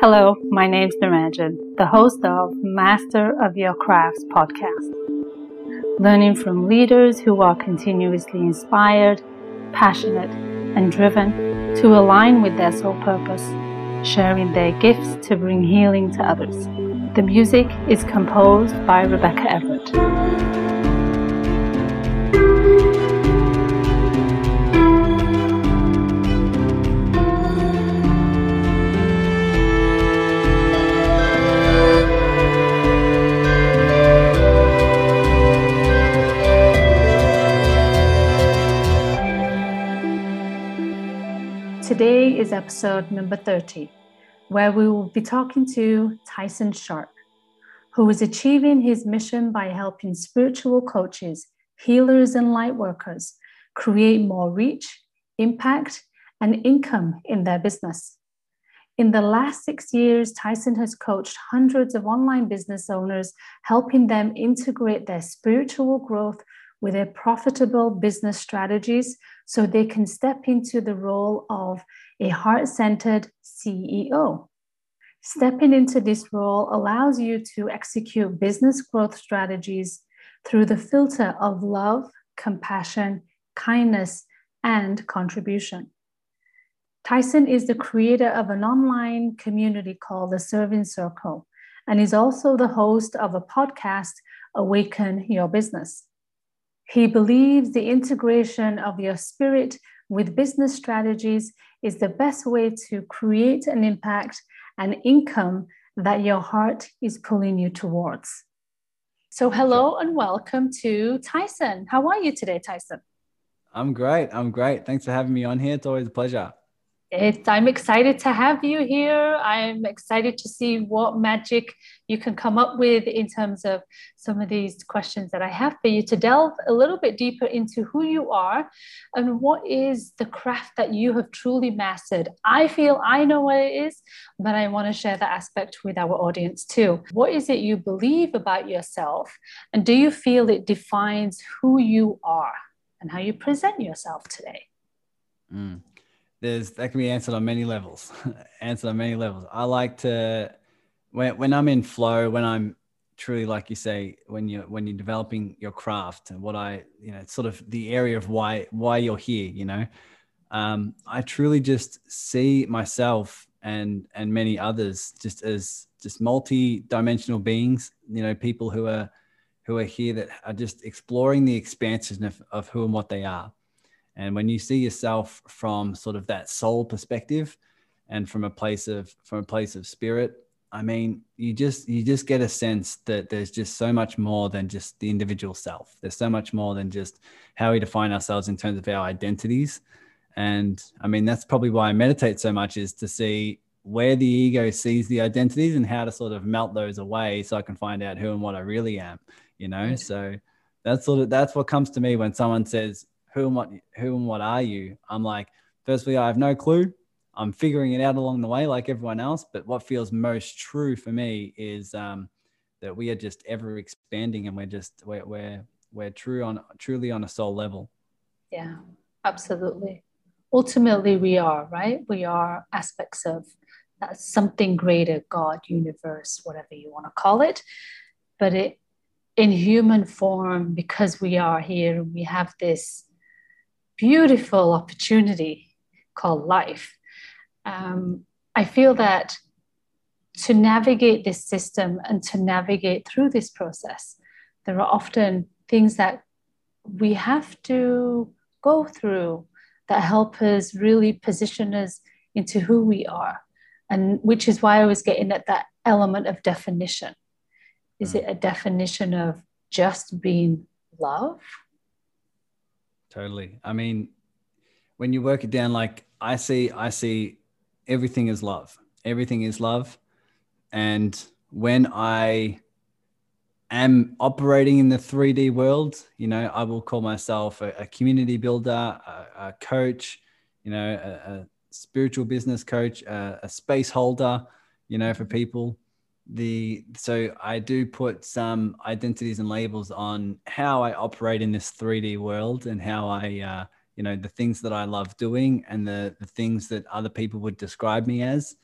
Hello, my name's Niranjan, the host of Master of Your Crafts podcast. Learning from leaders who are continuously inspired, passionate, and driven to align with their soul purpose, sharing their gifts to bring healing to others. The music is composed by Rebecca Everett. Today is episode number 30, where we will be talking to Tyson Sharp, who is achieving his mission by helping spiritual coaches, healers, and light workers create more reach, impact, and income in their business. In the last six years, Tyson has coached hundreds of online business owners, helping them integrate their spiritual growth with their profitable business strategies so they can step into the role of a heart centered CEO. Stepping into this role allows you to execute business growth strategies through the filter of love, compassion, kindness, and contribution. Tyson is the creator of an online community called the Serving Circle and is also the host of a podcast, Awaken Your Business. He believes the integration of your spirit with business strategies is the best way to create an impact and income that your heart is pulling you towards. So, hello and welcome to Tyson. How are you today, Tyson? I'm great. I'm great. Thanks for having me on here. It's always a pleasure. It, I'm excited to have you here. I'm excited to see what magic you can come up with in terms of some of these questions that I have for you to delve a little bit deeper into who you are and what is the craft that you have truly mastered. I feel I know what it is, but I want to share that aspect with our audience too. What is it you believe about yourself? And do you feel it defines who you are and how you present yourself today? Mm there's that can be answered on many levels. answered on many levels. I like to when when I'm in flow, when I'm truly like you say, when you're when you're developing your craft and what I you know it's sort of the area of why why you're here, you know. Um, I truly just see myself and and many others just as just multi-dimensional beings, you know, people who are who are here that are just exploring the expansion of, of who and what they are and when you see yourself from sort of that soul perspective and from a place of from a place of spirit, I mean, you just you just get a sense that there's just so much more than just the individual self. There's so much more than just how we define ourselves in terms of our identities. And I mean, that's probably why I meditate so much is to see where the ego sees the identities and how to sort of melt those away so I can find out who and what I really am, you know? So that's sort of that's what comes to me when someone says, who and what who and what are you? I'm like firstly i have no clue. I'm figuring it out along the way like everyone else but what feels most true for me is um, that we are just ever expanding and we're just we're, we're we're true on truly on a soul level. Yeah absolutely. Ultimately we are right? We are aspects of something greater god universe whatever you want to call it. But it in human form because we are here we have this beautiful opportunity called life. Um, I feel that to navigate this system and to navigate through this process, there are often things that we have to go through that help us really position us into who we are. And which is why I was getting at that element of definition. Is mm. it a definition of just being love? Totally. I mean, when you work it down, like I see, I see everything is love. Everything is love. And when I am operating in the 3D world, you know, I will call myself a, a community builder, a, a, coach, you know, a, a spiritual business coach, a, space holder, you know, for people the so I do put some identities and labels on how I operate in this 3D world and how I uh, you know the things that I love doing and the the things that other people would describe me as.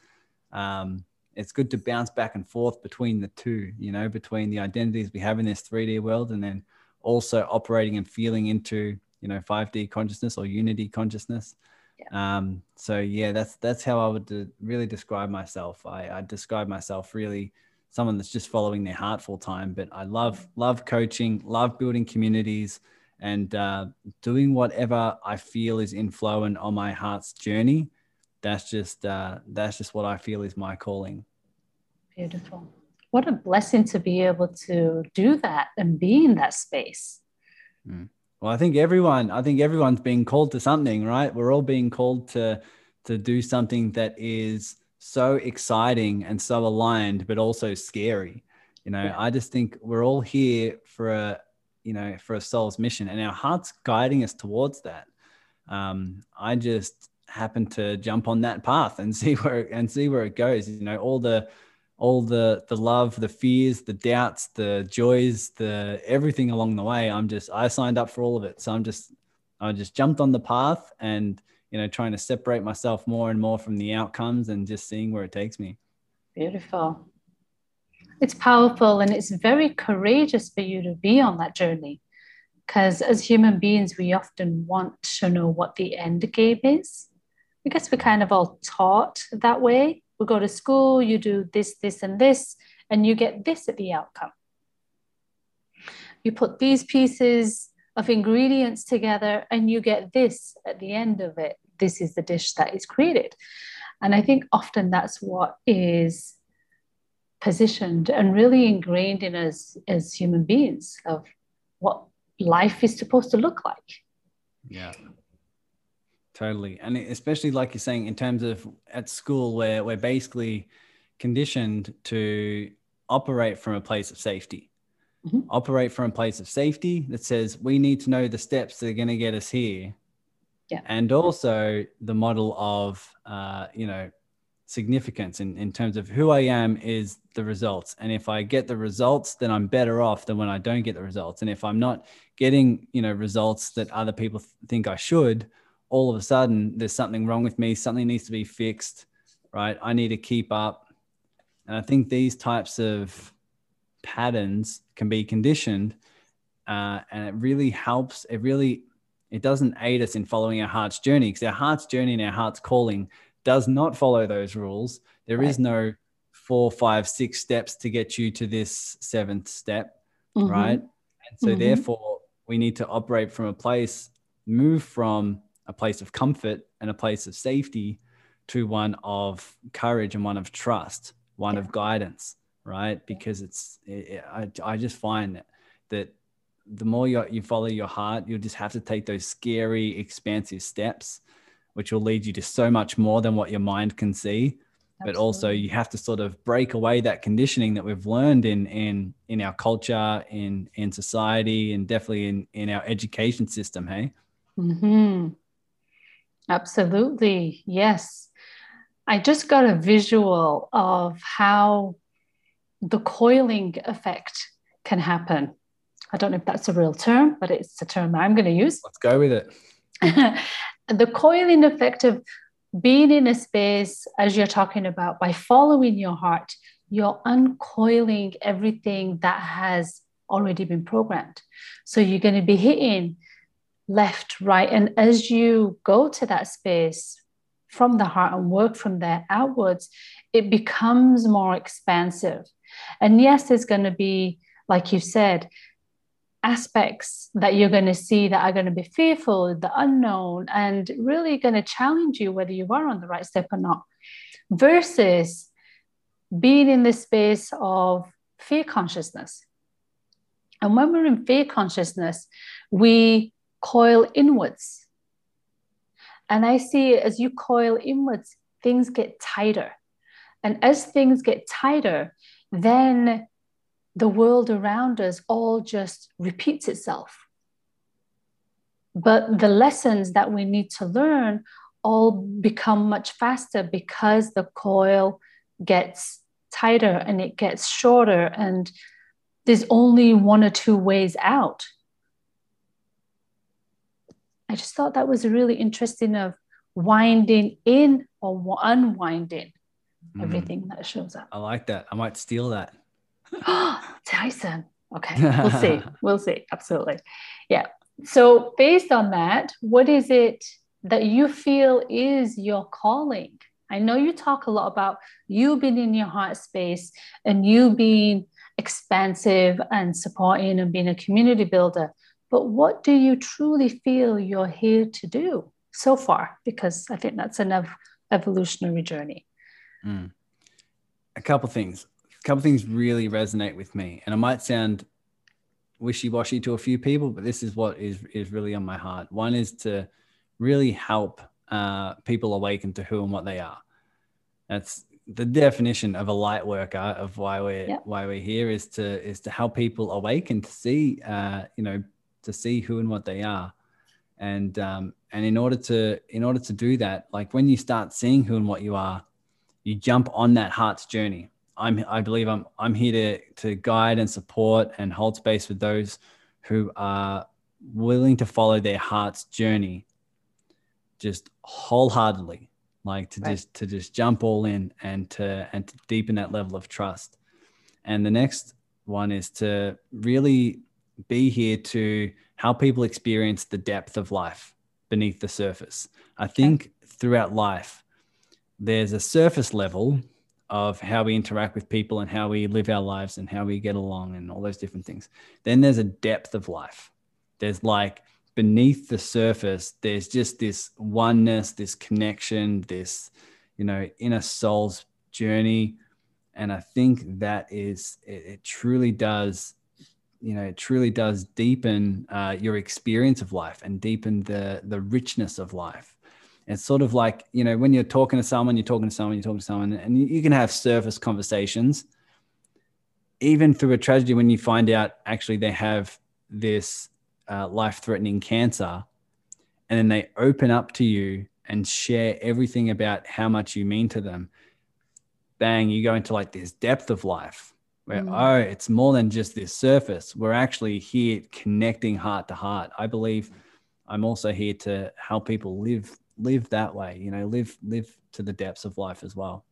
Um, it's good to bounce back and forth between the two, you know, between the identities we have in this 3D world and then also operating and feeling into, you know, 5D consciousness or unity consciousness. Yeah. Um, so yeah, that's that's how I would de- really describe myself. I, I describe myself really someone that's just following their heart full time. But I love love coaching, love building communities, and uh, doing whatever I feel is in flow and on my heart's journey that's just uh, that's just what I feel is my calling. Beautiful. What a blessing to be able to do that and be in that space. Mm. Well, I think everyone, I think everyone's being called to something, right? We're all being called to to do something that is so exciting and so aligned, but also scary. You know, yeah. I just think we're all here for a, you know, for a soul's mission, and our heart's guiding us towards that. Um, I just happen to jump on that path and see where and see where it goes you know all the all the the love the fears the doubts the joys the everything along the way i'm just i signed up for all of it. So i'm just i just jumped on the path and you know trying to separate myself more and more from the outcomes and just seeing where it takes me. Beautiful. It's powerful and it's very courageous for you to be on that journey because as human beings we often want to know what the end game is. I guess we're kind of all taught that way. We go to school, you do this, this, and this, and you get this at the outcome. You put these pieces of ingredients together, and you get this at the end of it. This is the dish that is created. And I think often that's what is positioned and really ingrained in us as human beings of what life is supposed to look like. Yeah. Totally. And especially like you're saying, in terms of at school, where we're basically conditioned to operate from a place of safety. Mm-hmm. Operate from a place of safety that says we need to know the steps that are going to get us here. Yeah. And also the model of, uh, you know, significance in, in terms of who I am is the results. And if I get the results, then I'm better off than when I don't get the results. And if I'm not getting, you know, results that other people th- think I should, all of a sudden there's something wrong with me, something needs to be fixed, right? I need to keep up. And I think these types of patterns can be conditioned uh, and it really helps. It really, it doesn't aid us in following our heart's journey because our heart's journey and our heart's calling does not follow those rules. There right. is no four, five, six steps to get you to this seventh step, mm-hmm. right? And so, mm-hmm. therefore, we need to operate from a place, move from a place of comfort and a place of safety to one of courage and one of trust, one yeah. of guidance, right? Because it's, it, I, I just find that, that the more you, you follow your heart, you'll just have to take those scary, expansive steps, which will lead you to so much more than what your mind can see. Absolutely. But also, you have to sort of break away that conditioning that we've learned in in in our culture, in in society, and definitely in in our education system. Hey. Hmm. Absolutely. Yes. I just got a visual of how the coiling effect can happen. I don't know if that's a real term, but it's a term I'm going to use. Let's go with it. the coiling effect of being in a space, as you're talking about, by following your heart, you're uncoiling everything that has already been programmed. So you're going to be hitting left, right. And as you go to that space from the heart and work from there outwards, it becomes more expansive. And yes, there's going to be, like you said, aspects that you're going to see that are going to be fearful, the unknown, and really going to challenge you whether you are on the right step or not, versus being in the space of fear consciousness. And when we're in fear consciousness, we coil inwards. And I see as you coil inwards, things get tighter. And as things get tighter, then the world around us all just repeats itself. But the lessons that we need to learn all become much faster because the coil gets tighter and it gets shorter, and there's only one or two ways out. I just thought that was really interesting of winding in or unwinding mm. everything that shows up. I like that. I might steal that. Tyson. Okay, we'll see. we'll see. Absolutely. Yeah. So, based on that, what is it that you feel is your calling? I know you talk a lot about you being in your heart space and you being expansive and supporting and being a community builder. But what do you truly feel you're here to do so far? Because I think that's an ev- evolutionary journey. Mm. A couple things. A couple things really resonate with me, and it might sound wishy-washy to a few people, but this is what is is really on my heart. One is to really help uh, people awaken to who and what they are. That's the definition of a light worker of why we're yep. why we're here is to is to help people awaken to see uh, you know to see who and what they are. And um, and in order to in order to do that like when you start seeing who and what you are you jump on that heart's journey. I'm i believe i'm i'm here to to guide and support and hold space with those who are willing to follow their heart's journey just wholeheartedly like to right. just to just jump all in and to and to deepen that level of trust. And the next one is to really be here to help people experience the depth of life beneath the surface. I think throughout life, there's a surface level of how we interact with people and how we live our lives and how we get along and all those different things. Then there's a depth of life. There's like beneath the surface, there's just this oneness, this connection, this, you know, inner soul's journey. And I think that is, it, it truly does you know it truly does deepen uh, your experience of life and deepen the the richness of life. It's sort of like you know when you're talking to someone you're talking to someone you're talking to someone and you, can have surface conversations even through a tragedy when you find out actually they have this uh, life-threatening cancer and then they open up to you and share everything about how much you mean to them. Bang you go into like this depth of life where mm. oh it's more than just this surface. We're actually here connecting heart to heart. I believe i'm also here to help people live live that way you know live live to the depths of life as well.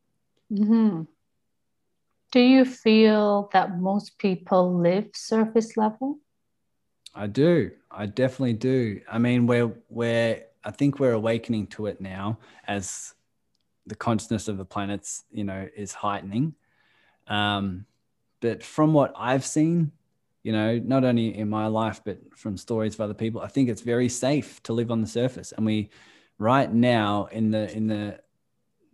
Mm-hmm. do you feel that most people live surface level? I do. I definitely do. I mean we're we're i think we're awakening to it now as the consciousness of the planets you know is heightening. Um but from what I've seen, you know, not only in my life, but from stories of other people, I think it's very safe to live on the surface. And we, right now, in the in the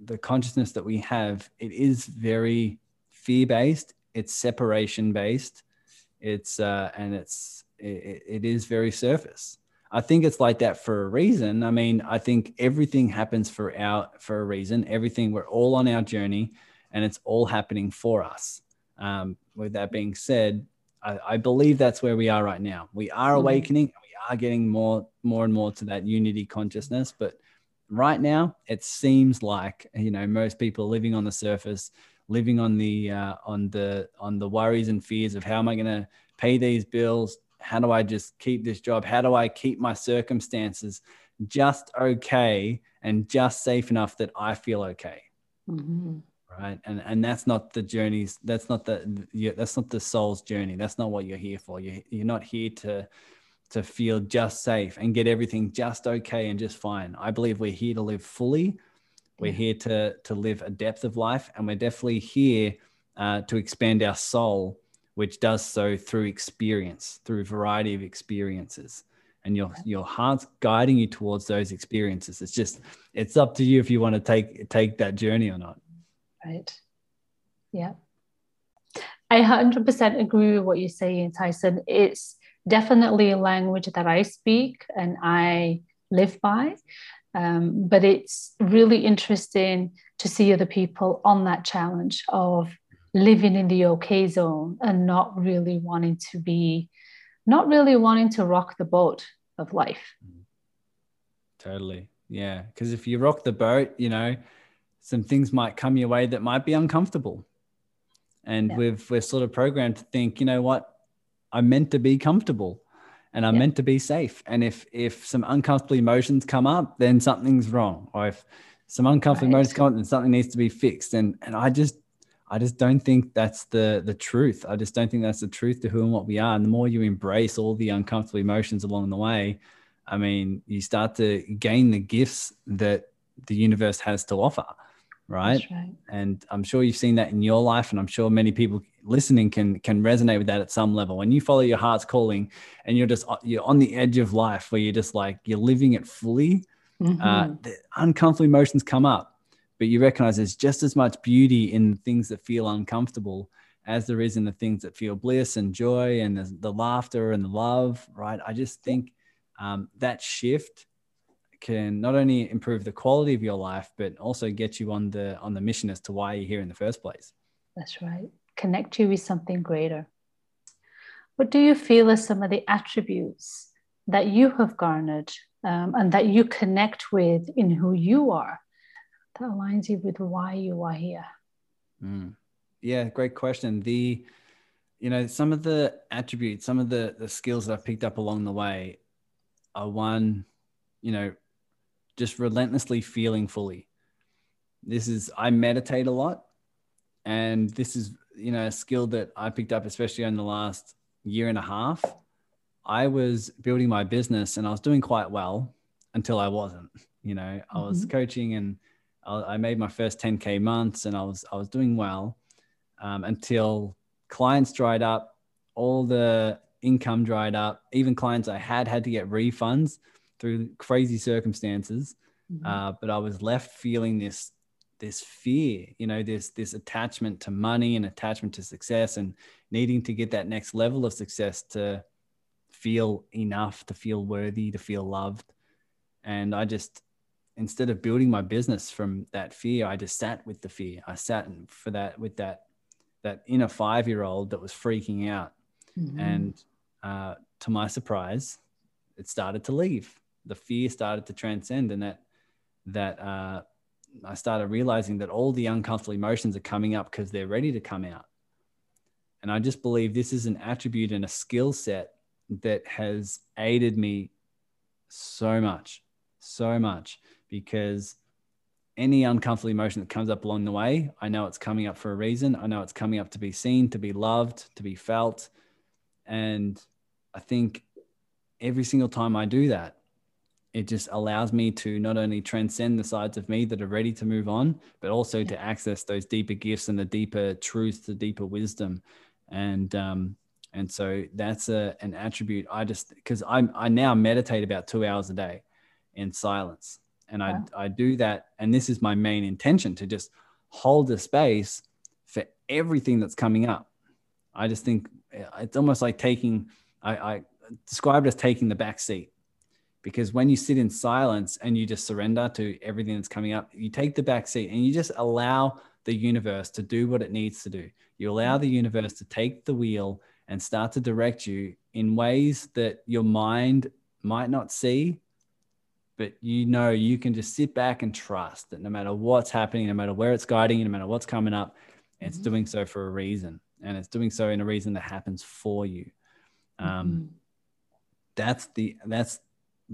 the consciousness that we have, it is very fear based. It's separation based. It's uh, and it's it, it is very surface. I think it's like that for a reason. I mean, I think everything happens for our for a reason. Everything we're all on our journey, and it's all happening for us. Um, with that being said, I, I, believe that's where we are right now. We are hmm. awakening. We are getting more, more and more to that unity consciousness. But right now, it seems like you know most people living on the surface, living on the uh, on the on the worries and fears of how am I going to pay these bills? How do I just keep this job? How do I keep my circumstances just okay and just safe enough that I feel okay? Mm-hmm right? And and that's not the journeys that's not the that's not the soul's journey. That's not what you're here for. You you're not here to to feel just safe and get everything just okay and just fine. I believe we're here to live fully. We're here to to live a depth of life and we're definitely here uh, to expand our soul which does so through experience through a variety of experiences. And your your heart's guiding you towards those experiences. It's just it's up to you if you want to take take that journey or not right? Yeah. I 100% agree with what you're saying, Tyson. It's definitely a language that I speak and I live by. Um, but it's really interesting to see other people on that challenge of living in the okay zone and not really wanting to be, not really wanting to rock the boat of life. Totally. Yeah. Because if you rock the boat, you know, some things might come your way that might be uncomfortable. And yeah. we've we're sort of programmed to think, you know what, I'm meant to be comfortable and I'm yeah. meant to be safe. And if if some uncomfortable emotions come up, then something's wrong. Or if some uncomfortable right. emotions come up then something needs to be fixed. And and I just I just don't think that's the the truth. I just don't think that's the truth to who and what we are. And the more you embrace all the uncomfortable emotions along the way, I mean, you start to gain the gifts that the universe has to offer. Right? right? And I'm sure you've seen that in your life, and I'm sure many people listening can can resonate with that at some level. When you follow your heart's calling, and you're just you're on the edge of life, where you're just like you're living it fully, mm-hmm. uh, the uncomfortable emotions come up but you recognize there's just as much beauty in things that feel uncomfortable as there is in the things that feel bliss and joy and the, the laughter and the love, right? I just think um, that shift can not only improve the quality of your life, but also get you on the on the mission as to why you're here in the first place. That's right. Connect you with something greater. What do you feel are some of the attributes that you have garnered um, and that you connect with in who you are that aligns you with why you are here? Mm. Yeah, great question. The, you know, some of the attributes, some of the the skills that I've picked up along the way are one, you know, just relentlessly feeling fully. This is I meditate a lot, and this is you know a skill that I picked up especially in the last year and a half. I was building my business and I was doing quite well until I wasn't. You know, I was mm-hmm. coaching and I, made my first 10k months and I was I was doing well um, until clients dried up, all the income dried up. Even clients I had had to get refunds through crazy circumstances. Mm-hmm. Uh, but I was left feeling this this fear, you know, this this attachment to money and attachment to success, and needing to get that next level of success to feel enough, to feel worthy, to feel loved. And I just instead of building my business from that fear, I just sat with the fear. I sat for that with that that inner five year old that was freaking out, mm-hmm. and uh, to my surprise, it started to leave. The fear started to transcend, and that that uh, I started realizing that all the uncomfortable emotions are coming up because they're ready to come out. And I just believe this is an attribute and a skill set that has aided me so much, so much because any uncomfortable emotion that comes up along the way, I know it's coming up for a reason. I know it's coming up to be seen, to be loved, to be felt. And I think every single time I do that, it just allows me to not only transcend the sides of me that are ready to move on, but also yeah. to access those deeper gifts and the deeper truths, the deeper wisdom. And, um, and so that's a, an attribute I just, because I, I now meditate about two hours a day in silence and I, I do that. And this is my main intention to just hold a space for everything that's coming up. I just think it's almost like taking, I, I describe it as taking the back seat because when you sit in silence and you just surrender to everything that's coming up, you take the back seat and you just allow the universe to do what it needs to do. You allow the universe to take the wheel and start to direct you in ways that your mind might not see but you know you can just sit back and trust that no matter what's happening, no matter where it's guiding you, no matter what's coming up, it's mm-hmm. doing so for a reason, and it's doing so in a reason that happens for you. Um, mm-hmm. That's the that's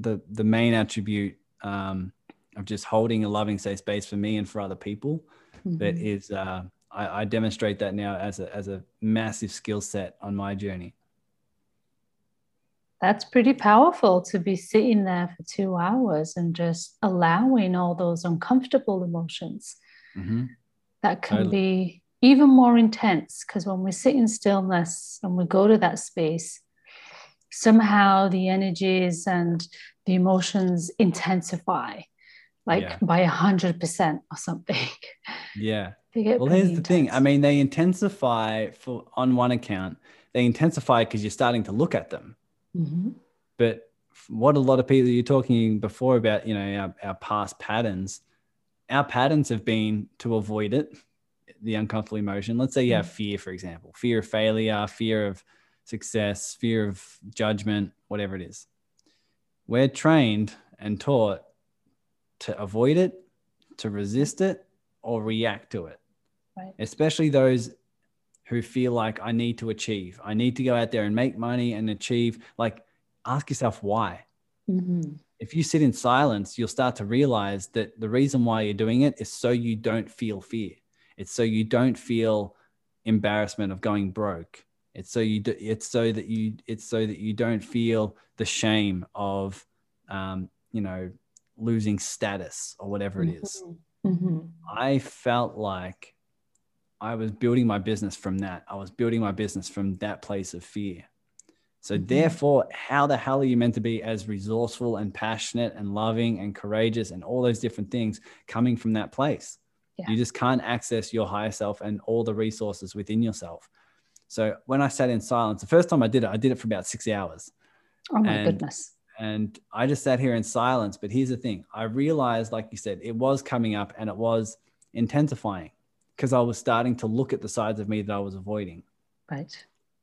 the the main attribute um, of just holding a loving safe space for me and for other people. Mm-hmm. That is, uh, I, I demonstrate that now as a as a massive skill set on my journey that's pretty powerful to be sitting there for two hours and just allowing all those uncomfortable emotions mm-hmm. that can totally. be even more intense because when we sit in stillness and we go to that space somehow the energies and the emotions intensify like yeah. by a hundred percent or something yeah well here's intense. the thing i mean they intensify for on one account they intensify because you're starting to look at them Mm-hmm. But what a lot of people you're talking before about, you know, our, our past patterns, our patterns have been to avoid it, the uncomfortable emotion. Let's say you have mm. fear, for example, fear of failure, fear of success, fear of judgment, whatever it is. We're trained and taught to avoid it, to resist it, or react to it. Right. Especially those who feel like I need to achieve. I need to go out there and make money and achieve. Like, ask yourself why. Mm-hmm. if you sit in silence, you'll start to realize that the reason why you're doing it is so you don't feel fear. It's so you don't feel embarrassment of going broke. It's so you do, it's so that you it's so that you don't feel the shame of um, you know losing status or whatever it is. Mm-hmm. mm-hmm. I felt like I was building my business from that. I was building my business from that place of fear. So, mm-hmm. therefore, how the hell are you meant to be as resourceful and passionate and loving and courageous and all those different things coming from that place? Yeah. You just can't access your higher self and all the resources within yourself. So, when I sat in silence, the first time I did it, I did it for about six hours. Oh, my and, goodness. And I just sat here in silence. But here's the thing I realized, like you said, it was coming up and it was intensifying because I was starting to look at the sides of me that I was avoiding. Right.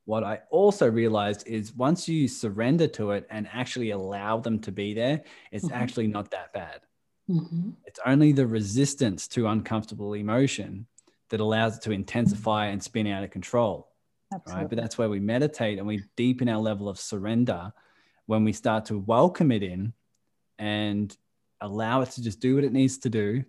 What I also realized is once you surrender to it and actually allow them to be there, it's mm-hmm. actually not that bad. Mm-hmm. It's only the resistance to uncomfortable emotion that allows it to intensify and spin out of control. Absolutely. Right. But that's where we meditate and we deepen our level of surrender when we start to welcome it in and allow it to just do what it needs to do,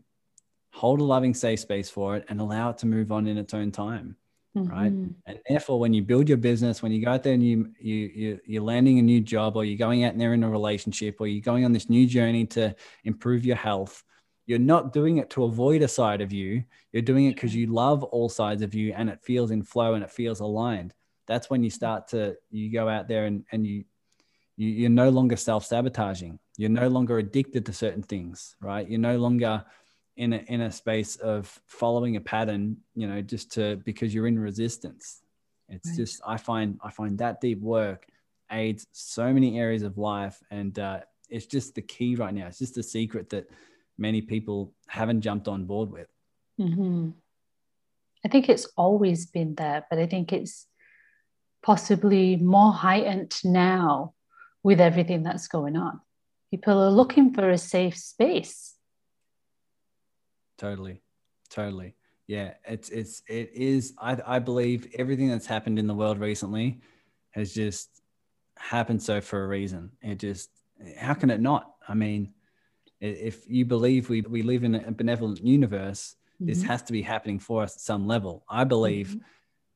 hold a loving safe space for it, and allow it to move on in its own time mm-hmm. right? And therefore, when you build your business, when you go out there and you you, you you're landing a new job, or you're going out there in a relationship, or you're going on this new journey to improve your health, you're not doing it to avoid a side of you. You're doing it because you love all sides of you, and it feels in flow and it feels aligned. That's when you start to you go out there and and you you, you're no longer self-sabotaging you're no longer addicted to certain things right you're no longer in a, in a space of following a pattern, you know, just to because you're in resistance. It's right. just I find I find that deep work aids so many areas of life, and uh, it's just the key right now. It's just the secret that many people haven't jumped on board with. Mm-hmm. I think it's always been there, but I think it's possibly more heightened now with everything that's going on. People are looking for a safe space Totally. Totally. Yeah. It's, it's, it is, I, I believe everything that's happened in the world recently has just happened so for a reason. It just, how can it not? I mean, if you believe we, we live in a benevolent universe, mm-hmm. this has to be happening for us at some level. I believe mm-hmm.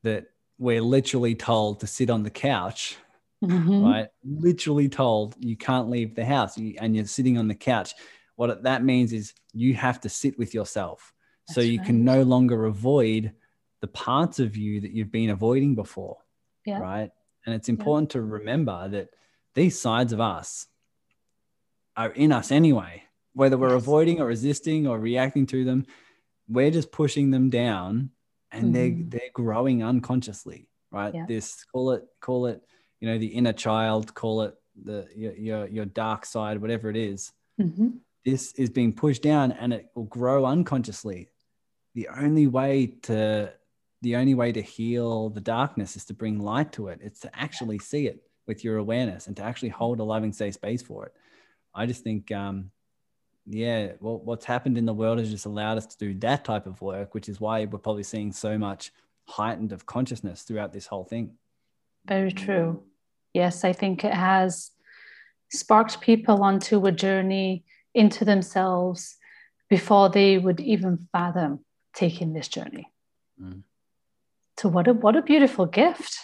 that we're literally told to sit on the couch, mm-hmm. right? Literally told you can't leave the house and you're sitting on the couch what that means is you have to sit with yourself That's so you right. can no longer avoid the parts of you that you've been avoiding before yeah. right and it's important yeah. to remember that these sides of us are in us anyway whether we're yes. avoiding or resisting or reacting to them we're just pushing them down and mm-hmm. they're they're growing unconsciously right yeah. this call it call it you know the inner child call it the your your, your dark side whatever it is. mm-hmm this is being pushed down and it will grow unconsciously. The only way to the only way to heal the darkness is to bring light to it. It's to actually see it with your awareness and to actually hold a loving safe space for it. I just think, um, yeah, well, what's happened in the world has just allowed us to do that type of work, which is why we're probably seeing so much heightened of consciousness throughout this whole thing. Very true. Yes, I think it has sparked people onto a journey into themselves before they would even fathom taking this journey. Mm. So what a what a beautiful gift.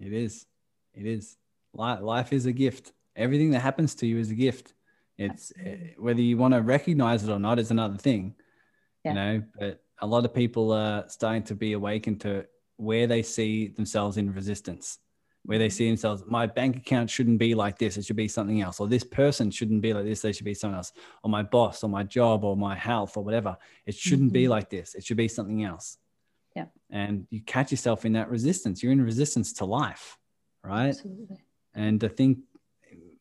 It is. It is. Life, life is a gift. Everything that happens to you is a gift. It's Absolutely. whether you want to recognize it or not is another thing. Yeah. You know, but a lot of people are starting to be awakened to where they see themselves in resistance where they see themselves, my bank account shouldn't be like this. It should be something else. Or this person shouldn't be like this. They should be someone else. Or my boss or my job or my health or whatever. It shouldn't mm-hmm. be like this. It should be something else. Yeah. And you catch yourself in that resistance. You're in resistance to life. Right. Absolutely. And I think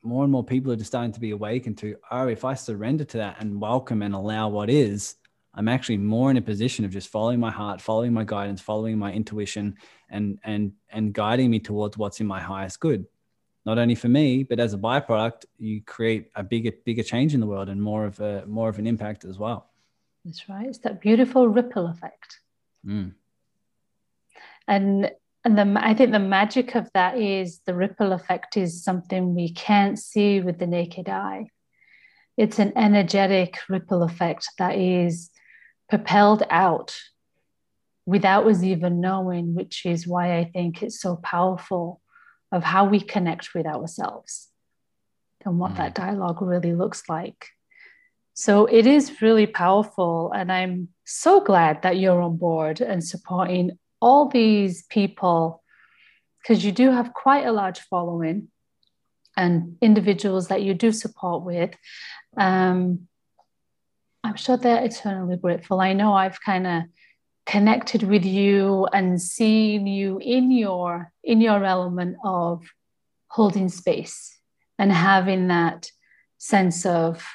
more and more people are just starting to be awakened to, oh, if I surrender to that and welcome and allow what is, I'm actually more in a position of just following my heart, following my guidance, following my intuition, and and and guiding me towards what's in my highest good. Not only for me, but as a byproduct, you create a bigger bigger change in the world and more of a more of an impact as well. That's right. It's that beautiful ripple effect. Mm. And and the, I think the magic of that is the ripple effect is something we can't see with the naked eye. it's an energetic ripple effect that is propelled out without us even knowing, which is why I think it's so powerful of how we connect with ourselves and what mm. that dialogue really looks like. So it is really powerful. And I'm so glad that you're on board and supporting all these people because you do have quite a large following and individuals that you do support with. Um, I'm sure they're eternally grateful. I know I've kind of connected with you and seen you in your in your element of holding space and having that sense of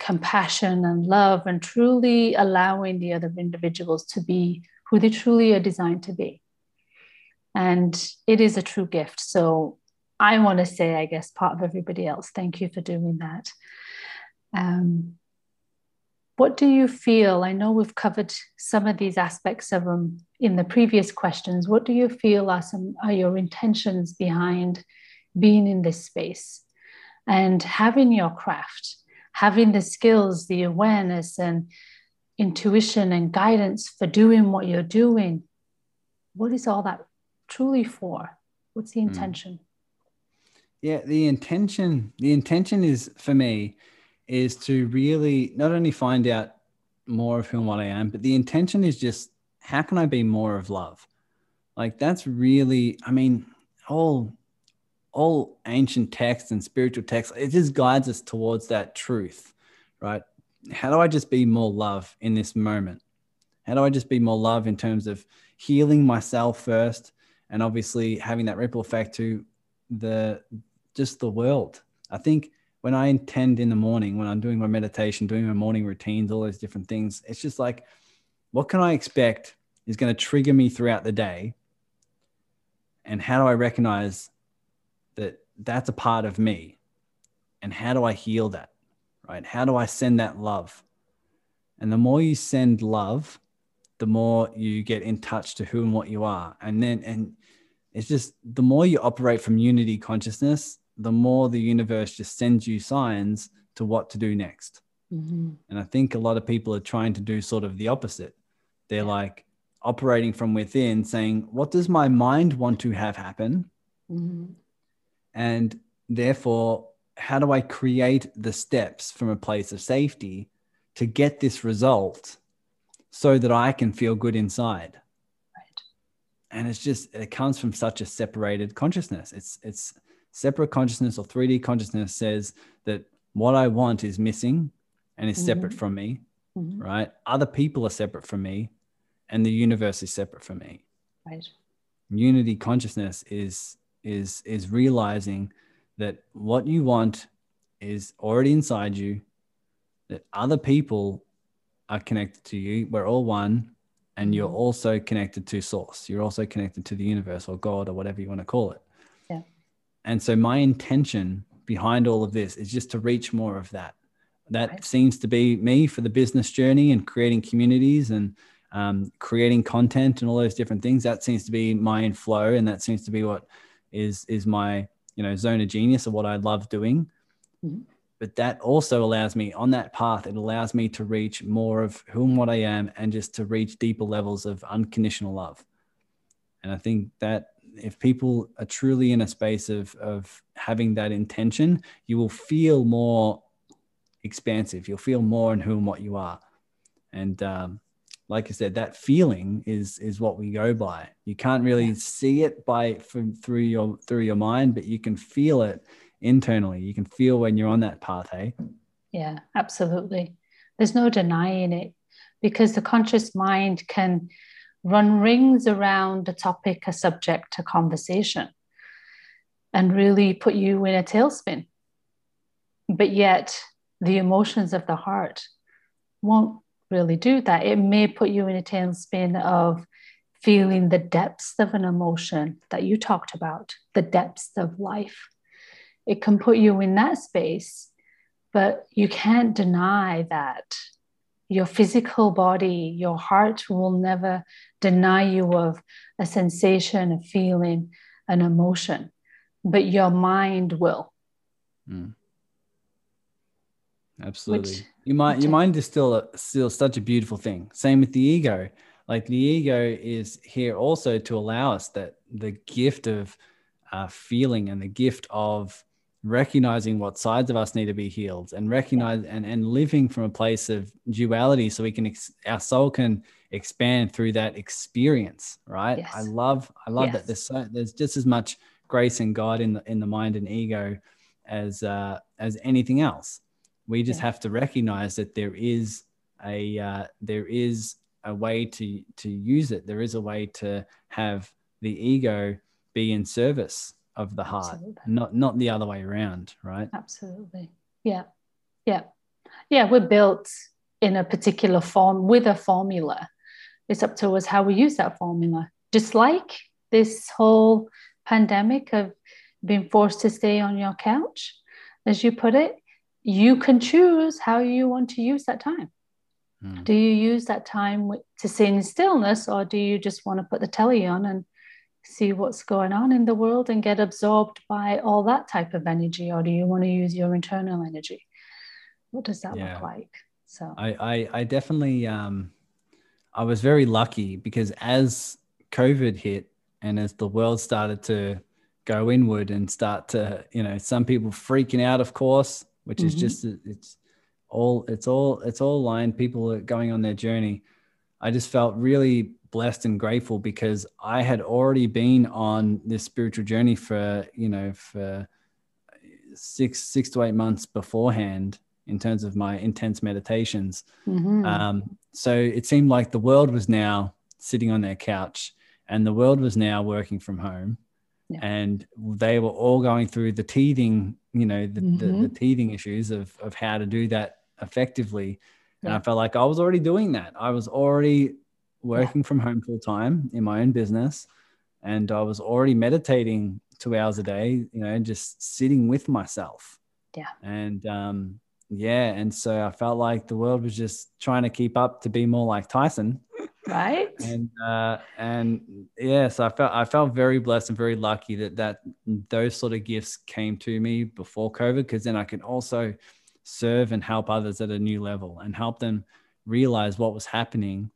compassion and love and truly allowing the other individuals to be who they truly are designed to be and it is a true gift so i want to say i guess part of everybody else thank you for doing that um, what do you feel? I know we've covered some of these aspects of them in the previous questions. What do you feel are some are your intentions behind being in this space and having your craft, having the skills, the awareness, and intuition and guidance for doing what you're doing? What is all that truly for? What's the hmm. intention? Yeah, the intention. The intention is for me is to really not only find out more of who and what I am, but the intention is just how can I be more of love? Like that's really, I mean, all all ancient texts and spiritual texts, it just guides us towards that truth, right? How do I just be more love in this moment? How do I just be more love in terms of healing myself first and obviously having that ripple effect to the just the world? I think when I intend in the morning, when I'm doing my meditation, doing my morning routines, all those different things, it's just like, what can I expect is going to trigger me throughout the day? And how do I recognize that that's a part of me? And how do I heal that? Right? How do I send that love? And the more you send love, the more you get in touch to who and what you are. And then, and it's just the more you operate from unity consciousness, the more the universe just sends you signs to what to do next. Mm-hmm. And I think a lot of people are trying to do sort of the opposite. They're yeah. like operating from within, saying, What does my mind want to have happen? Mm-hmm. And therefore, how do I create the steps from a place of safety to get this result so that I can feel good inside? Right. And it's just, it comes from such a separated consciousness. It's, it's, separate consciousness or 3D consciousness says that what I want is missing and is mm-hmm. separate from me, mm-hmm. right? Other people are separate from me, and the universe is separate from me. Right. Unity consciousness is is is realizing that what you want is already inside you, that other people are connected to you. We're all one, and you're mm-hmm. also connected to source. You're also connected to the universe or God or whatever you want to call it. Yeah. And so my intention behind all of this is just to reach more of that. That right. seems to be me for the business journey and creating communities and um, creating content and all those different things. That seems to be my flow, and that seems to be what is is my you know zone of genius of what I love doing. Mm-hmm. But that also allows me on that path. It allows me to reach more of who and what I am, and just to reach deeper levels of unconditional love. And I think that if people are truly in a space of of having that intention, you will feel more expansive. You'll feel more in who and what you are, and um, like I said, that feeling is is what we go by. You can't really see it by from through your through your mind, but you can feel it internally. You can feel when you're on that path. Hey. Yeah, absolutely. There's no denying it because the conscious mind can run rings around a topic, a subject, a conversation, and really put you in a tailspin. But yet, the emotions of the heart won't really do that. It may put you in a tailspin of feeling the depths of an emotion that you talked about, the depths of life. It can put you in that space, but you can't deny that your physical body, your heart will never deny you of a sensation, a feeling, an emotion, but your mind will. Mm. Absolutely. Which, your mind, your mind is still a, still such a beautiful thing. Same with the ego. Like the ego is here also to allow us that the gift of uh, feeling and the gift of recognizing what sides of us need to be healed and recognize and, and living from a place of duality so we can ex- our soul can expand through that experience right yes. i love i love yes. that there's so there's just as much grace and god in the in the mind and ego as uh as anything else we just have to recognize that there is a uh, there is a way to to use it there is a way to have the ego be in service of the heart Absolutely. not not the other way around right Absolutely. Yeah. Yeah. Yeah. We're built in a particular form with a formula. It's up to us how we use that formula. Just like this whole pandemic of being forced to stay on your couch, as you put it, you can choose how you want to use that time. Mm. Do you use that time to sit in stillness, or do you just want to put the telly on and see what's going on in the world and get absorbed by all that type of energy or do you want to use your internal energy what does that yeah. look like so i i, I definitely um i was very lucky because as covid hit and as the world started to go inward and start to you know some people freaking out of course which mm-hmm. is just it's all it's all it's all aligned people are going on their journey i just felt really blessed and grateful because I had already been on this spiritual journey for, you know, for six, six to eight months beforehand in terms of my intense meditations. Mm-hmm. Um, so it seemed like the world was now sitting on their couch and the world was now working from home. Yeah. And they were all going through the teething, you know, the, mm-hmm. the, the, mm-hmm. teething issues of, of how to do that effectively. And yeah. I felt like I was already doing that. I was already working yeah. from home full time in my own business. And I was already meditating two hours a day, you know, just sitting with myself. Yeah. And um, yeah. And so I felt like the world was just trying to keep up to be more like Tyson. Right. And uh, and yeah, so I felt I felt very blessed and very lucky that that those sort of gifts came to me before COVID, because then I can also serve and help others at a new level and help them realize what was happening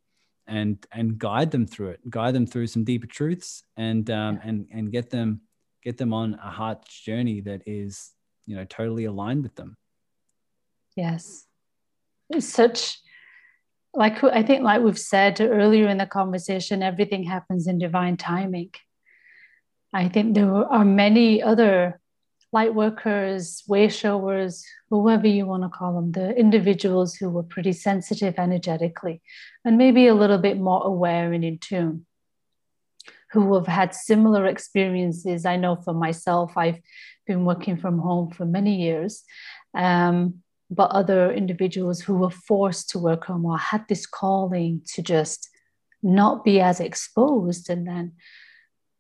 and and guide them through it guide them through some deeper truths and um, yeah. and and get them get them on a heart journey that is you know totally aligned with them yes it's such like i think like we've said earlier in the conversation everything happens in divine timing i think there are many other light workers way showers whoever you want to call them, the individuals who were pretty sensitive energetically and maybe a little bit more aware and in tune, who have had similar experiences. I know for myself, I've been working from home for many years. Um, but other individuals who were forced to work home or had this calling to just not be as exposed. And then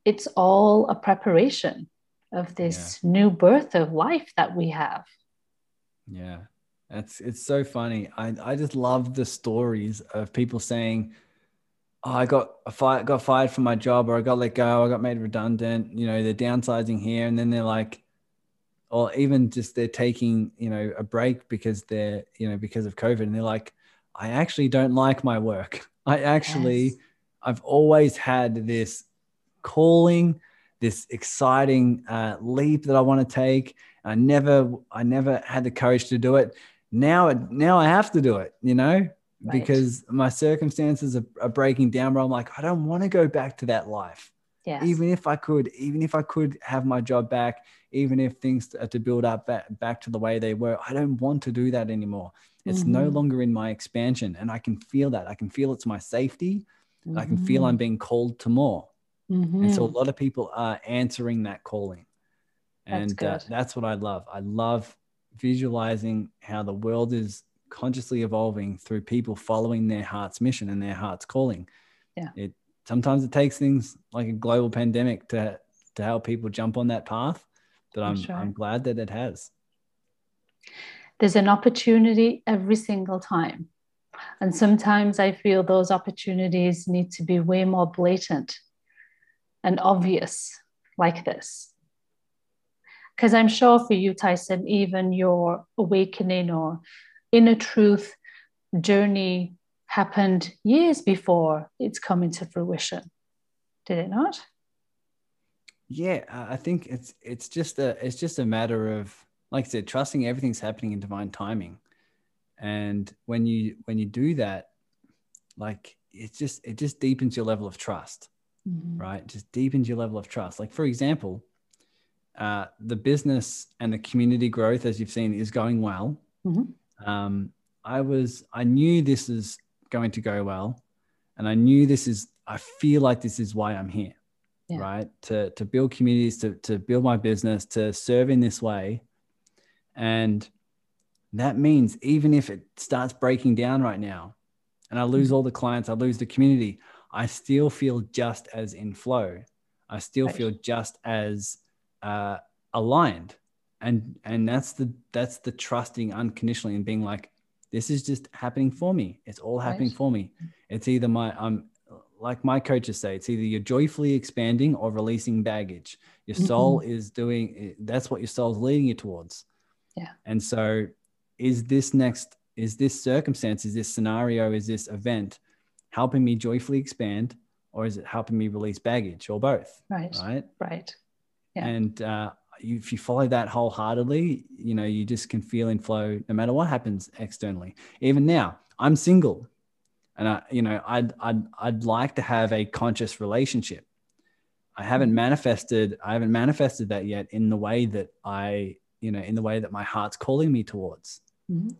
it's all a preparation of this yeah. new birth of life that we have. Yeah. It's it's so funny. I, I just love the stories of people saying, Oh, I got a fire, got fired from my job or I got let go, I got made redundant, you know, they're downsizing here and then they're like or even just they're taking, you know, a break because they're, you know, because of COVID and they're like, I actually don't like my work. I actually yes. I've always had this calling, this exciting uh, leap that I want to take I never, I never had the courage to do it. Now, now I have to do it, you know, right. because my circumstances are, are, breaking down. where I'm like, I don't want to go back to that life. Yes. Even if I could, even if I could have my job back, even if things are to build up back, back to the way they were, I don't want to do that anymore. It's mm-hmm. no longer in my expansion. And I can feel that. I can feel it's my safety. Mm-hmm. I can feel I'm mm-hmm. being called to more. Mm-hmm. And so a mm-hmm. lot of people are answering that calling and that's, uh, that's what I love. I love visualizing how the world is consciously evolving through people following their heart's mission and their heart's calling. Yeah. It sometimes it takes things like a global pandemic to to help people jump on that path, but I'm sure. I'm glad that it has. There's an opportunity every single time. And sometimes I feel those opportunities need to be way more blatant and obvious like this because I'm sure for you, Tyson, even your awakening or inner truth journey happened years before it's come into fruition. Did it not? Yeah, I think it's it's just a it's just a matter of like I said, trusting everything's happening in divine timing. And when you when you do that, like it just it just deepens your level of trust, mm-hmm. right? It just deepens your level of trust. Like for example, uh, the business and the community growth, as you've seen, is going well. Mm-hmm. Um, I was, I knew this is going to go well, and I knew this is. I feel like this is why I'm here, yeah. right? To to build communities, to to build my business, to serve in this way, and that means even if it starts breaking down right now, and I lose mm-hmm. all the clients, I lose the community, I still feel just as in flow. I still right. feel just as uh, aligned and and that's the that's the trusting unconditionally and being like this is just happening for me it's all happening right. for me it's either my i'm like my coaches say it's either you're joyfully expanding or releasing baggage your mm-hmm. soul mm-hmm. is doing that's what your soul's leading you towards yeah and so is this next is this circumstance is this scenario is this event helping me joyfully expand or is it helping me release baggage or both right right right yeah. And uh, if you follow that wholeheartedly, you know, you just can feel in flow no matter what happens externally. Even now, I'm single and I, you know, I'd, I'd, I'd like to have a conscious relationship. I haven't manifested, I haven't manifested that yet in the way that I, you know, in the way that my heart's calling me towards. Mm-hmm.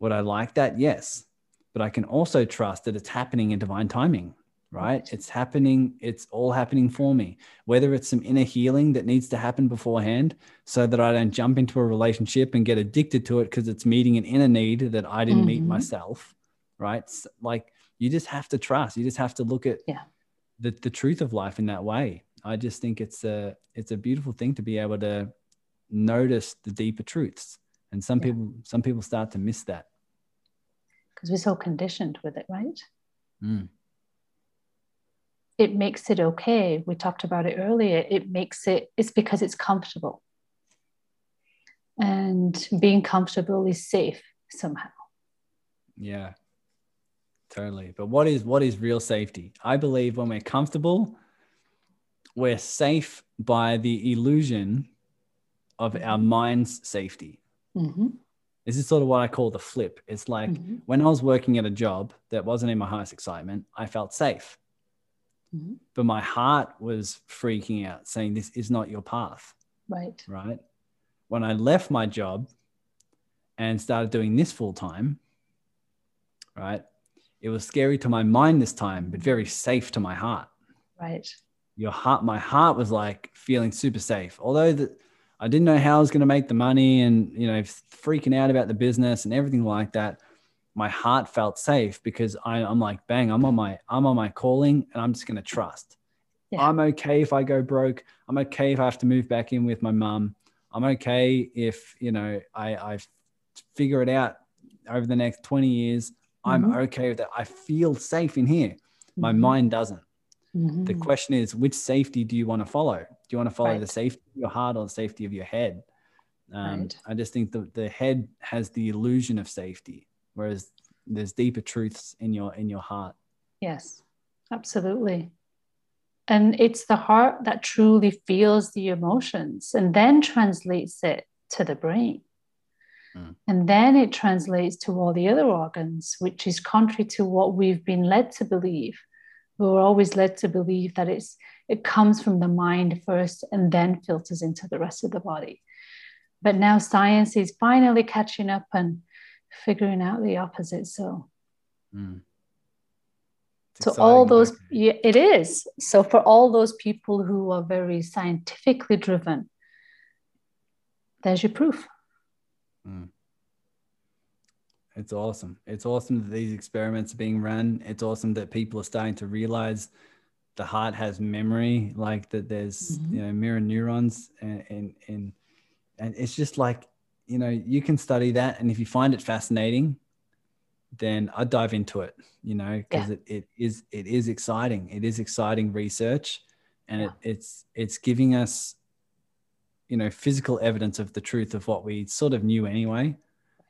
Would I like that? Yes. But I can also trust that it's happening in divine timing right? It's happening, it's all happening for me. Whether it's some inner healing that needs to happen beforehand so that I don't jump into a relationship and get addicted to it because it's meeting an inner need that I didn't mm-hmm. meet myself, right? like you just have to trust. You just have to look at yeah. the, the truth of life in that way. I just think it's a it's a beautiful thing to be able to notice the deeper truths. And some yeah. people some people start to miss that. Because we're so conditioned with it, right? Mm it makes it okay. We talked about it earlier. It makes it, it's because it's comfortable. And being comfortable is safe somehow. Yeah, totally. But what is what is real safety? I believe when we're comfortable, we're safe by the illusion of our mm-hmm. mind's safety. Mm-hmm. This is sort of what I call the flip. It's like mm-hmm. when I was working at a job that wasn't in my highest excitement, I felt safe Mm-hmm. But my heart was freaking out, saying, This is not your path. Right. Right. When I left my job and started doing this full time, right, it was scary to my mind this time, but very safe to my heart. Right. Your heart, my heart was like feeling super safe. Although that I didn't know how I was going to make the money and, you know, freaking out about the business and everything like that my heart felt safe because I, am like, bang, I'm on my I'm on my calling and I'm just gonna trust. Yeah. I'm okay if I go broke. I'm okay if I have to move back in with my mum. I'm okay if you know I I figure it out over the next 20 years. Mm-hmm. I'm okay with that. I feel safe in here. My mm-hmm. mind doesn't. Mm-hmm. The question is, which safety do you want to follow? Do you want to follow right. the safety of your heart or the safety of your head? Um, right. I just think the, the head has the illusion of safety whereas there's deeper truths in your in your heart. Yes absolutely. And it's the heart that truly feels the emotions and then translates it to the brain. Mm. and then it translates to all the other organs which is contrary to what we've been led to believe. We were always led to believe that it's it comes from the mind first and then filters into the rest of the body. But now science is finally catching up and figuring out the opposite. So, mm. so all those, yeah, it is. So for all those people who are very scientifically driven, there's your proof. Mm. It's awesome. It's awesome that these experiments are being run. It's awesome that people are starting to realize the heart has memory, like that there's mm-hmm. you know mirror neurons and, and and and it's just like you know, you can study that. And if you find it fascinating, then I dive into it, you know, because yeah. it, it is it is exciting. It is exciting research and yeah. it, it's it's giving us, you know, physical evidence of the truth of what we sort of knew anyway.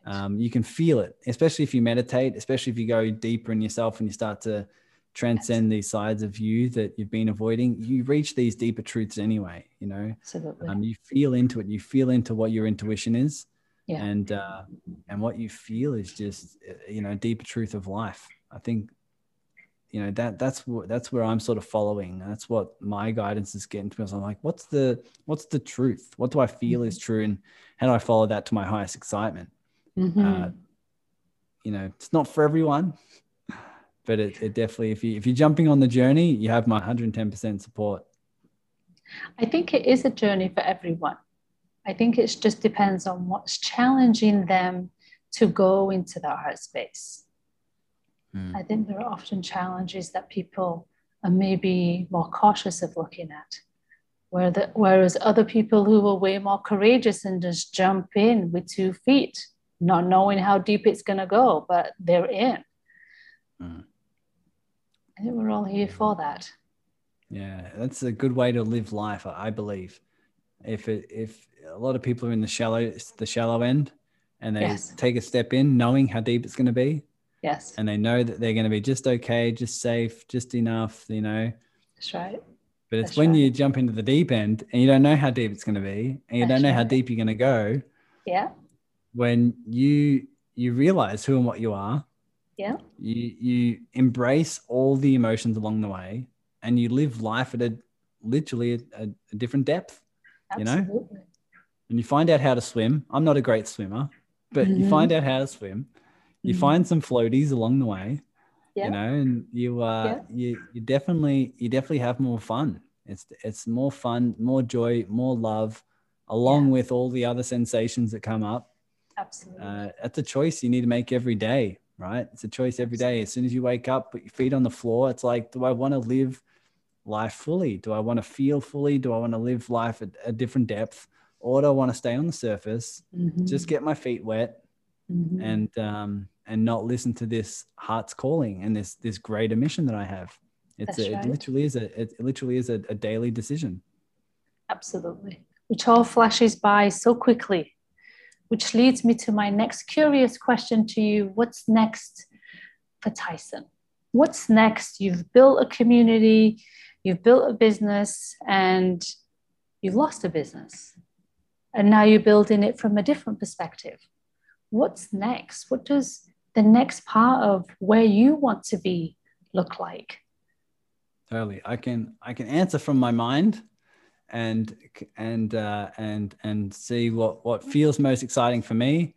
Um, you can feel it, especially if you meditate, especially if you go deeper in yourself and you start to transcend these sides of you that you've been avoiding. You reach these deeper truths anyway. You know, Absolutely. um, you feel into it. You feel into what your intuition is, Yeah. and uh, and what you feel is just uh, you know deeper truth of life. I think you know that that's what that's where I'm sort of following. That's what my guidance is getting to me. I'm like, what's the what's the truth? What do I feel is true, and how do I follow that to my highest excitement? Mhm. Uh, you know, it's not for everyone, but it, it definitely if you if you're jumping on the journey, you have my 110% support. I think it is a journey for everyone. I think it just depends on what's challenging them to go into that heart space. Mm. I think there are often challenges that people are maybe more cautious of looking at. Where the, whereas other people who are way more courageous and just jump in with two feet, not knowing how deep it's going to go, but they're in. Mm. I think we're all here for that. Yeah, that's a good way to live life, I believe. If it if a lot of people are in the shallow the shallow end and they Yes. take a step in knowing how deep it's going to be Yes, and they know that they're going to be just okay, just safe, just enough, you know. that's right. But it's That's when right. you jump into the deep end and you don't know how deep it's going to be and you That's don't know how deep you're going to go Yeah, when you you realize who and what you are yeah, you you embrace all the emotions along the way and you live life at a literally a, a different depth You know? and you find out how to swim i'm not a great swimmer but you Mhm. find out how to swim you Mhm. find some floaties along the way Yeah. you know and you uh Yeah. you you definitely you definitely have more fun it's it's more fun more joy more love along Yeah. with all the other sensations that come up Absolutely. uh, that's a choice you need to make every day, right? It's a choice every day. As soon as you wake up, put your feet on the floor, it's like, do I want to live life fully? Do I want to feel fully? Do I want to live life at a different depth? Or do I want to stay on the surface, Mhm. just get my feet wet Mhm. and um, and not listen to this heart's calling and this this greater mission that I have? It's a, right. it literally is a it literally is a, a daily decision. Absolutely. Which all flashes by so quickly. Which leads me to my next curious question to you. What's next for Tyson? What's next? You've built a community, you've built a business, and you've lost a business. And now you're building it from a different perspective. What's next? What does the next part of where you want to be look like? Totally. I can I can answer from my mind and and uh, and and see what what feels most exciting for me,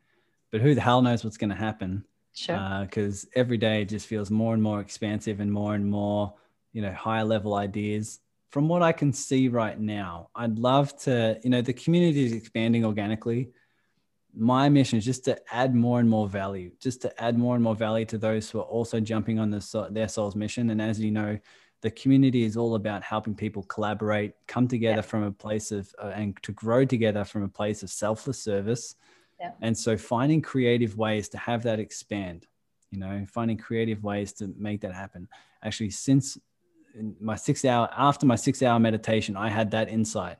but who the hell knows what's going to happen? Sure. Because every day it just feels more and more expansive and more and more you know higher level ideas. From what I can see right now, I'd love to you know the community is expanding organically. My mission is just to add more and more value, just to add more and more value to those who are also jumping on the, their soul's mission. And as you know, the community is all about helping people collaborate, come together Yeah. from a place of, uh, and to grow together from a place of selfless service. Yeah. And so finding creative ways to have that expand, you know, finding creative ways to make that happen. Actually, since my six hour, after my six hour meditation, I had that insight.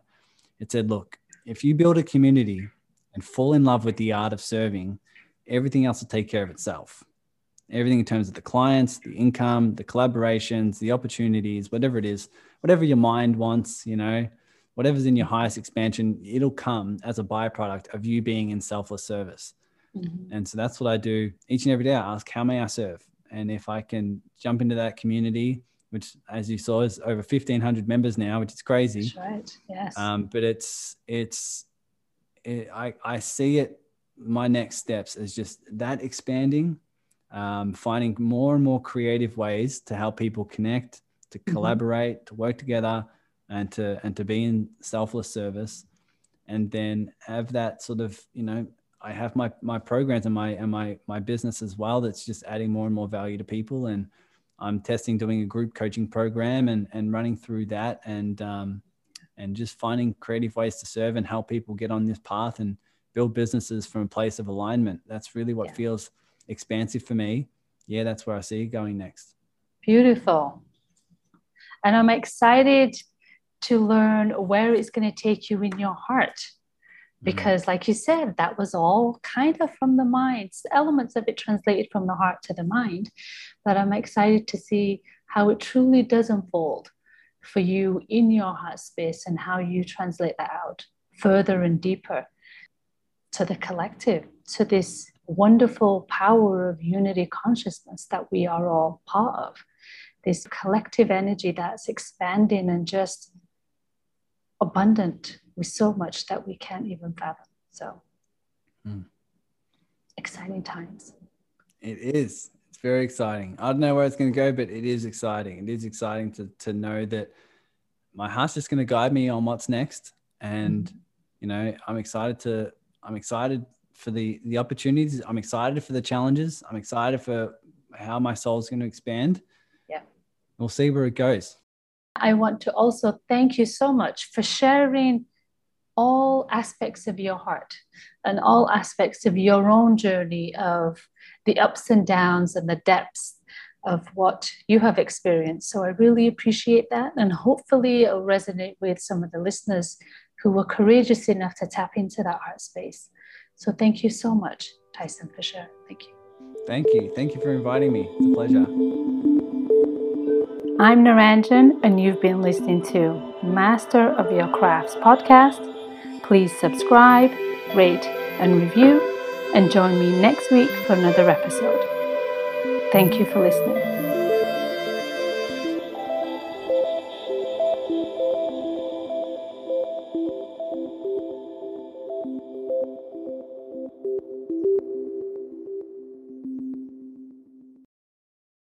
It said, look, if you build a community and fall in love with the art of serving, everything else will take care of itself everything in terms of the clients, the income, the collaborations, the opportunities, whatever it is, whatever your mind wants, you know, whatever's in your highest expansion, it'll come as a byproduct of you being in selfless service. Mhm. And so that's what I do each and every day. I ask, how may I serve? And if I can jump into that community, which, as you saw, is over 1,500 members now, which is crazy. That's right. Yes. Um, but it's it's it, I I see it. My next steps is just that expanding, um, finding more and more creative ways to help people connect, to Mhm. collaborate, to work together, and to and to be in selfless service, and then have that sort of you know I have my my programs and my and my my business as well that's just adding more and more value to people and I'm testing doing a group coaching program and and running through that and um, and just finding creative ways to serve and help people get on this path and build businesses from a place of alignment. That's really what Yeah. feels expansive for me. Yeah, that's where I see going next. Beautiful. And I'm excited to learn where it's going to take you in your heart. Mm-hmm. because like you said that was all kind of from the mind elements of it translated from the heart to the mind but i'm excited to see how it truly does unfold for you in your heart space and how you translate that out further and deeper to the collective to this wonderful power of unity consciousness that we are all part of this collective energy that's expanding and just abundant with so much that we can't even fathom. So, mm. exciting times. It is. It's very exciting. I don't know where it's going to go, but it is exciting. It is exciting to, to know that my heart's just going to guide me on what's next. And, mm. you know, I'm excited to, I'm excited for the, the opportunities. I'm excited for the challenges. I'm excited for how my soul is going to expand. Yeah. We'll see where it goes. I want to also thank you so much for sharing all aspects of your heart and all aspects of your own journey of the ups and downs and the depths of what you have experienced. So I really appreciate that. And hopefully it'll resonate with some of the listeners who were courageous enough to tap into that heart space. So thank you so much, Tyson Fisher. Thank you. Thank you. Thank you for inviting me. It's a pleasure. I'm Naranjan, and you've been listening to Master of Your Crafts podcast Please subscribe, rate, and review, and join me next week for another episode. Thank you for listening.